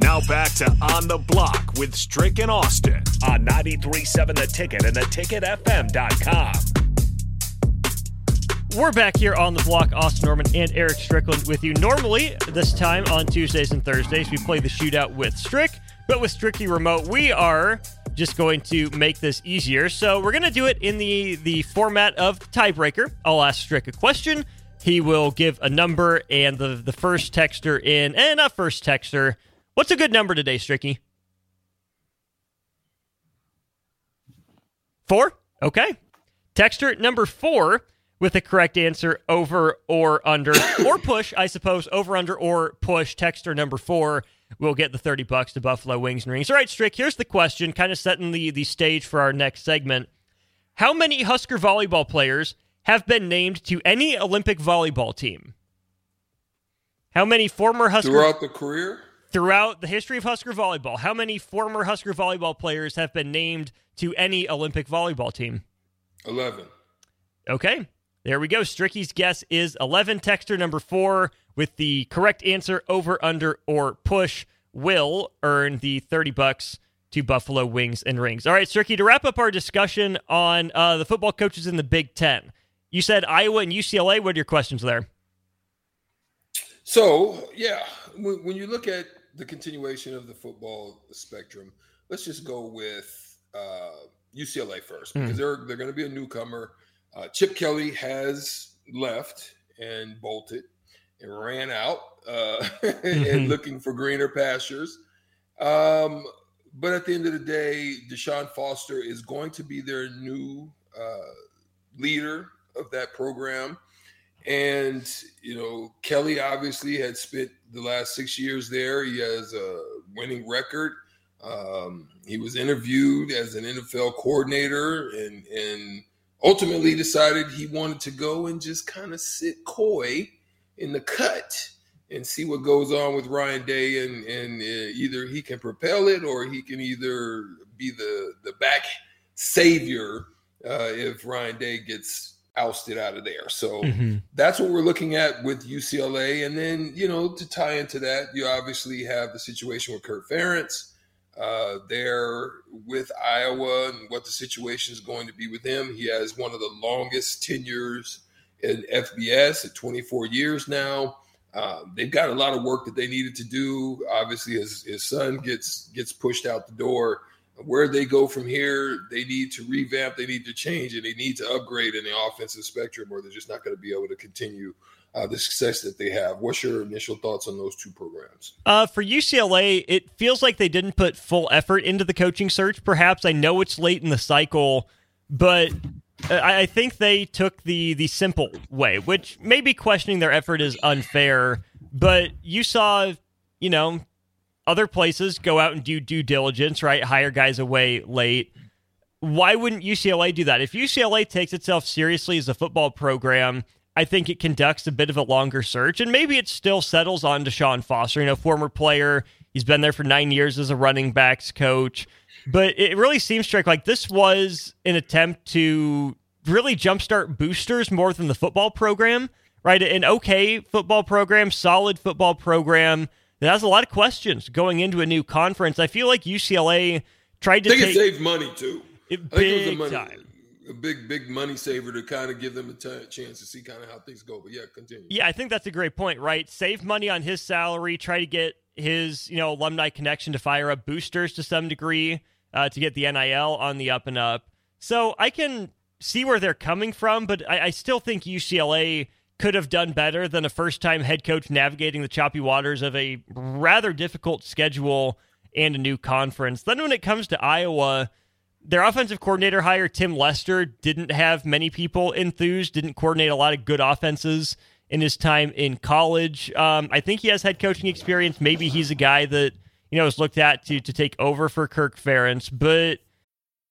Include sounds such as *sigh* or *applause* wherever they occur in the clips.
Now back to On the Block with Strick and Austin on 93.7 The Ticket and theticketfm.com. We're back here on the block, Austin Norman and Eric Strickland with you. Normally, this time on Tuesdays and Thursdays, we play the shootout with Strick, but with Stricky Remote, we are just going to make this easier. So we're going to do it in the, the format of tiebreaker. I'll ask Strick a question. He will give a number, and the, the first texter in, and not first texter, What's a good number today, Stricky? Four? Okay. Texture number four with the correct answer over or under *coughs* or push, I suppose, over under or push. Texture number four will get the 30 bucks to Buffalo Wings and Rings. All right, Strick, here's the question, kind of setting the, the stage for our next segment. How many Husker volleyball players have been named to any Olympic volleyball team? How many former Husker throughout the career? Throughout the history of Husker volleyball, how many former Husker volleyball players have been named to any Olympic volleyball team? 11. Okay. There we go. Stricky's guess is 11. Texter number four with the correct answer over, under, or push will earn the 30 bucks to Buffalo Wings and Rings. All right, Stricky, to wrap up our discussion on uh, the football coaches in the Big Ten, you said Iowa and UCLA. What are your questions there? So, yeah, when, when you look at the continuation of the football spectrum, let's just go with uh, UCLA first because mm. they're they're going to be a newcomer. Uh, Chip Kelly has left and bolted and ran out uh, *laughs* mm-hmm. and looking for greener pastures. Um, but at the end of the day, Deshaun Foster is going to be their new uh, leader of that program. And, you know, Kelly obviously had spent the last six years there. He has a winning record. Um, he was interviewed as an NFL coordinator and, and ultimately decided he wanted to go and just kind of sit coy in the cut and see what goes on with Ryan Day. And, and uh, either he can propel it or he can either be the, the back savior uh, if Ryan Day gets ousted out of there. So mm-hmm. that's what we're looking at with UCLA. And then, you know, to tie into that, you obviously have the situation with Kirk Ferentz uh, there with Iowa and what the situation is going to be with him. He has one of the longest tenures in FBS at 24 years now. Uh, they've got a lot of work that they needed to do. Obviously, his, his son gets gets pushed out the door where they go from here, they need to revamp, they need to change, and they need to upgrade in the offensive spectrum, or they're just not going to be able to continue uh, the success that they have. What's your initial thoughts on those two programs? Uh, for UCLA, it feels like they didn't put full effort into the coaching search. Perhaps I know it's late in the cycle, but I think they took the the simple way, which maybe questioning their effort is unfair. But you saw, you know, other places go out and do due diligence, right? Hire guys away late. Why wouldn't UCLA do that? If UCLA takes itself seriously as a football program, I think it conducts a bit of a longer search, and maybe it still settles on Deshaun Foster, you know, former player. He's been there for nine years as a running backs coach. But it really seems like this was an attempt to really jumpstart boosters more than the football program, right? An okay football program, solid football program that has a lot of questions going into a new conference. I feel like UCLA tried to take, it saved money too. It, big it money, time. A big, big money saver to kind of give them a t- chance to see kind of how things go. But yeah, continue. Yeah, I think that's a great point, right? Save money on his salary, try to get his you know alumni connection to fire up boosters to some degree uh, to get the NIL on the up and up. So I can see where they're coming from, but I, I still think UCLA could have done better than a first time head coach navigating the choppy waters of a rather difficult schedule and a new conference. Then when it comes to Iowa, their offensive coordinator hire, Tim Lester, didn't have many people enthused, didn't coordinate a lot of good offenses in his time in college. Um, I think he has head coaching experience. Maybe he's a guy that, you know, is looked at to, to take over for Kirk Ferentz, but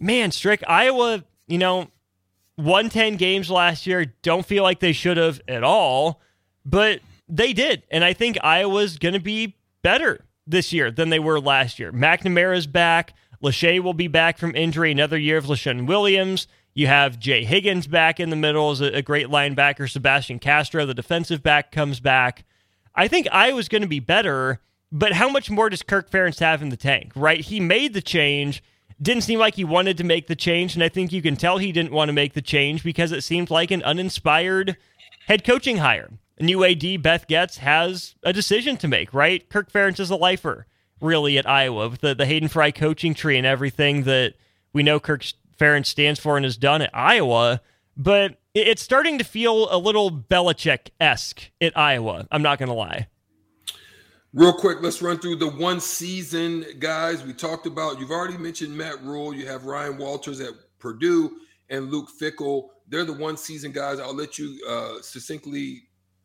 Man, Strick, Iowa, you know, won 10 games last year. Don't feel like they should have at all, but they did. And I think Iowa's going to be better this year than they were last year. McNamara's back. Lachey will be back from injury. Another year of Leshon Williams. You have Jay Higgins back in the middle as a, a great linebacker. Sebastian Castro, the defensive back, comes back. I think Iowa's going to be better, but how much more does Kirk Ferentz have in the tank, right? He made the change didn't seem like he wanted to make the change, and I think you can tell he didn't want to make the change because it seemed like an uninspired head coaching hire. New AD Beth Goetz has a decision to make, right? Kirk Ferentz is a lifer, really, at Iowa with the, the Hayden Fry coaching tree and everything that we know Kirk Ferentz stands for and has done at Iowa. But it's starting to feel a little Belichick esque at Iowa. I'm not going to lie. Real quick, let's run through the one season guys we talked about. You've already mentioned Matt Rhule. You have Ryan Walters at Purdue and Luke Fickell. They're the one season guys. I'll let you uh, succinctly,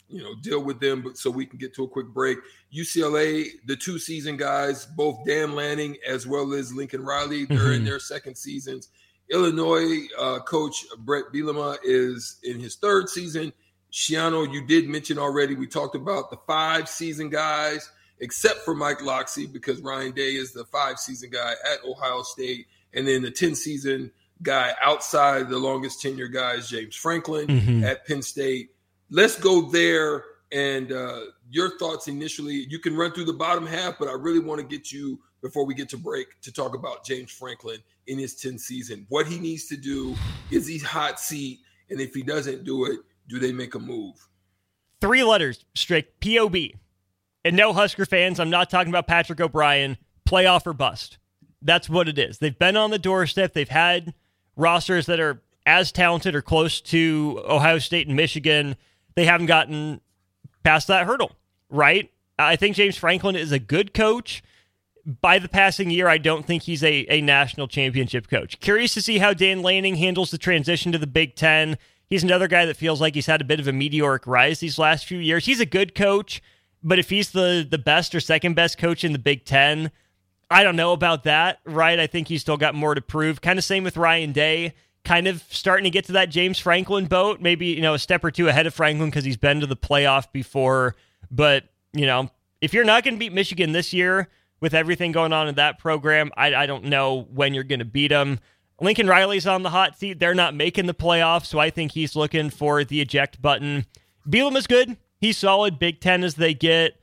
you know, deal with them, but so we can get to a quick break. UCLA, the two season guys, both Dan Lanning as well as Lincoln Riley, they're mm-hmm. in their second seasons. Illinois uh, coach Bret Bielema is in his third season. Schiano, you did mention already. We talked about the five season guys except for Mike Locksley, because Ryan Day is the five season guy at Ohio State. And then the 10 season guy outside the longest tenure guy is James Franklin mm-hmm. at Penn State. Let's go there. And uh, your thoughts initially, you can run through the bottom half, but I really want to get you before we get to break to talk about James Franklin in his 10 season. What he needs to do is he hot seat. And if he doesn't do it, do they make a move? Three letters, Strick POB. And no Husker fans, I'm not talking about Patrick O'Brien, playoff or bust. That's what it is. They've been on the doorstep. They've had rosters that are as talented or close to Ohio State and Michigan. They haven't gotten past that hurdle, right? I think James Franklin is a good coach. By the passing year, I don't think he's a, a national championship coach. Curious to see how Dan Lanning handles the transition to the Big Ten. He's another guy that feels like he's had a bit of a meteoric rise these last few years. He's a good coach. But if he's the the best or second best coach in the Big Ten, I don't know about that, right? I think he's still got more to prove. Kind of same with Ryan Day, kind of starting to get to that James Franklin boat, maybe, you know, a step or two ahead of Franklin because he's been to the playoff before. But, you know, if you're not going to beat Michigan this year with everything going on in that program, I, I don't know when you're going to beat them. Lincoln Riley's on the hot seat. They're not making the playoffs, so I think he's looking for the eject button. Bielema is good. He's solid, Big Ten as they get.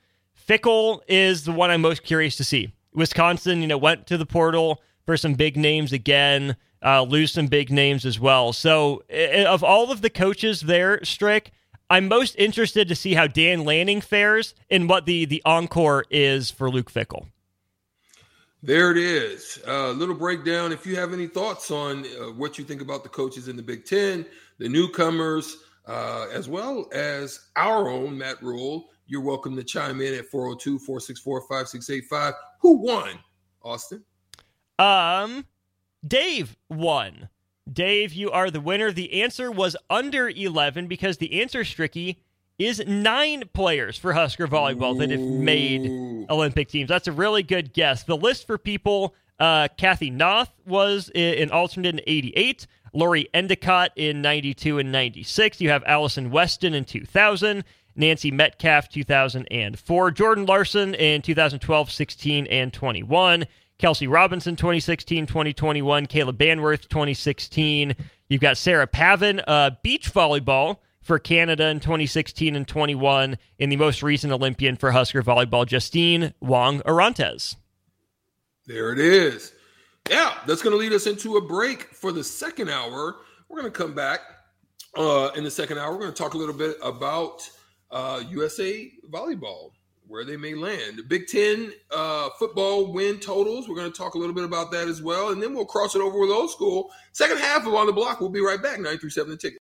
Fickell is the one I'm most curious to see. Wisconsin, you know, went to the portal for some big names again, uh, lose some big names as well. So, of all of the coaches there, Strick, I'm most interested to see how Dan Lanning fares and what the the encore is for Luke Fickell. There it is. A uh, little breakdown. If you have any thoughts on uh, what you think about the coaches in the Big Ten, the newcomers, uh, as well as our own Matt Rhule. you're welcome to chime in at 402 464 5685. Who won, Austin? Um, Dave won. Dave, you are the winner. The answer was under 11 because the answer, Stricky, is nine players for Husker volleyball that have made Olympic teams. That's a really good guess. The list for people uh, Kathy Noth was an alternate in 88. Lori Endicott in 92 and 96. You have Allison Weston in 2000. Nancy Metcalf 2004. Jordan Larson in 2012, 16, and 21. Kelsey Robinson 2016, 2021. Kayla Banwarth 2016. You've got Sarah Pavan, uh, beach volleyball for Canada in 2016 and 21. In the most recent Olympian for Husker volleyball, Justine Wong Orantes. There it is. Yeah, that's going to lead us into a break for the second hour. We're going to come back uh, in the second hour. We're going to talk a little bit about uh, USA volleyball, where they may land. Big Ten uh, football win totals. We're going to talk a little bit about that as well. And then we'll cross it over with old school. Second half of On the Block. We'll be right back. 937 the ticket.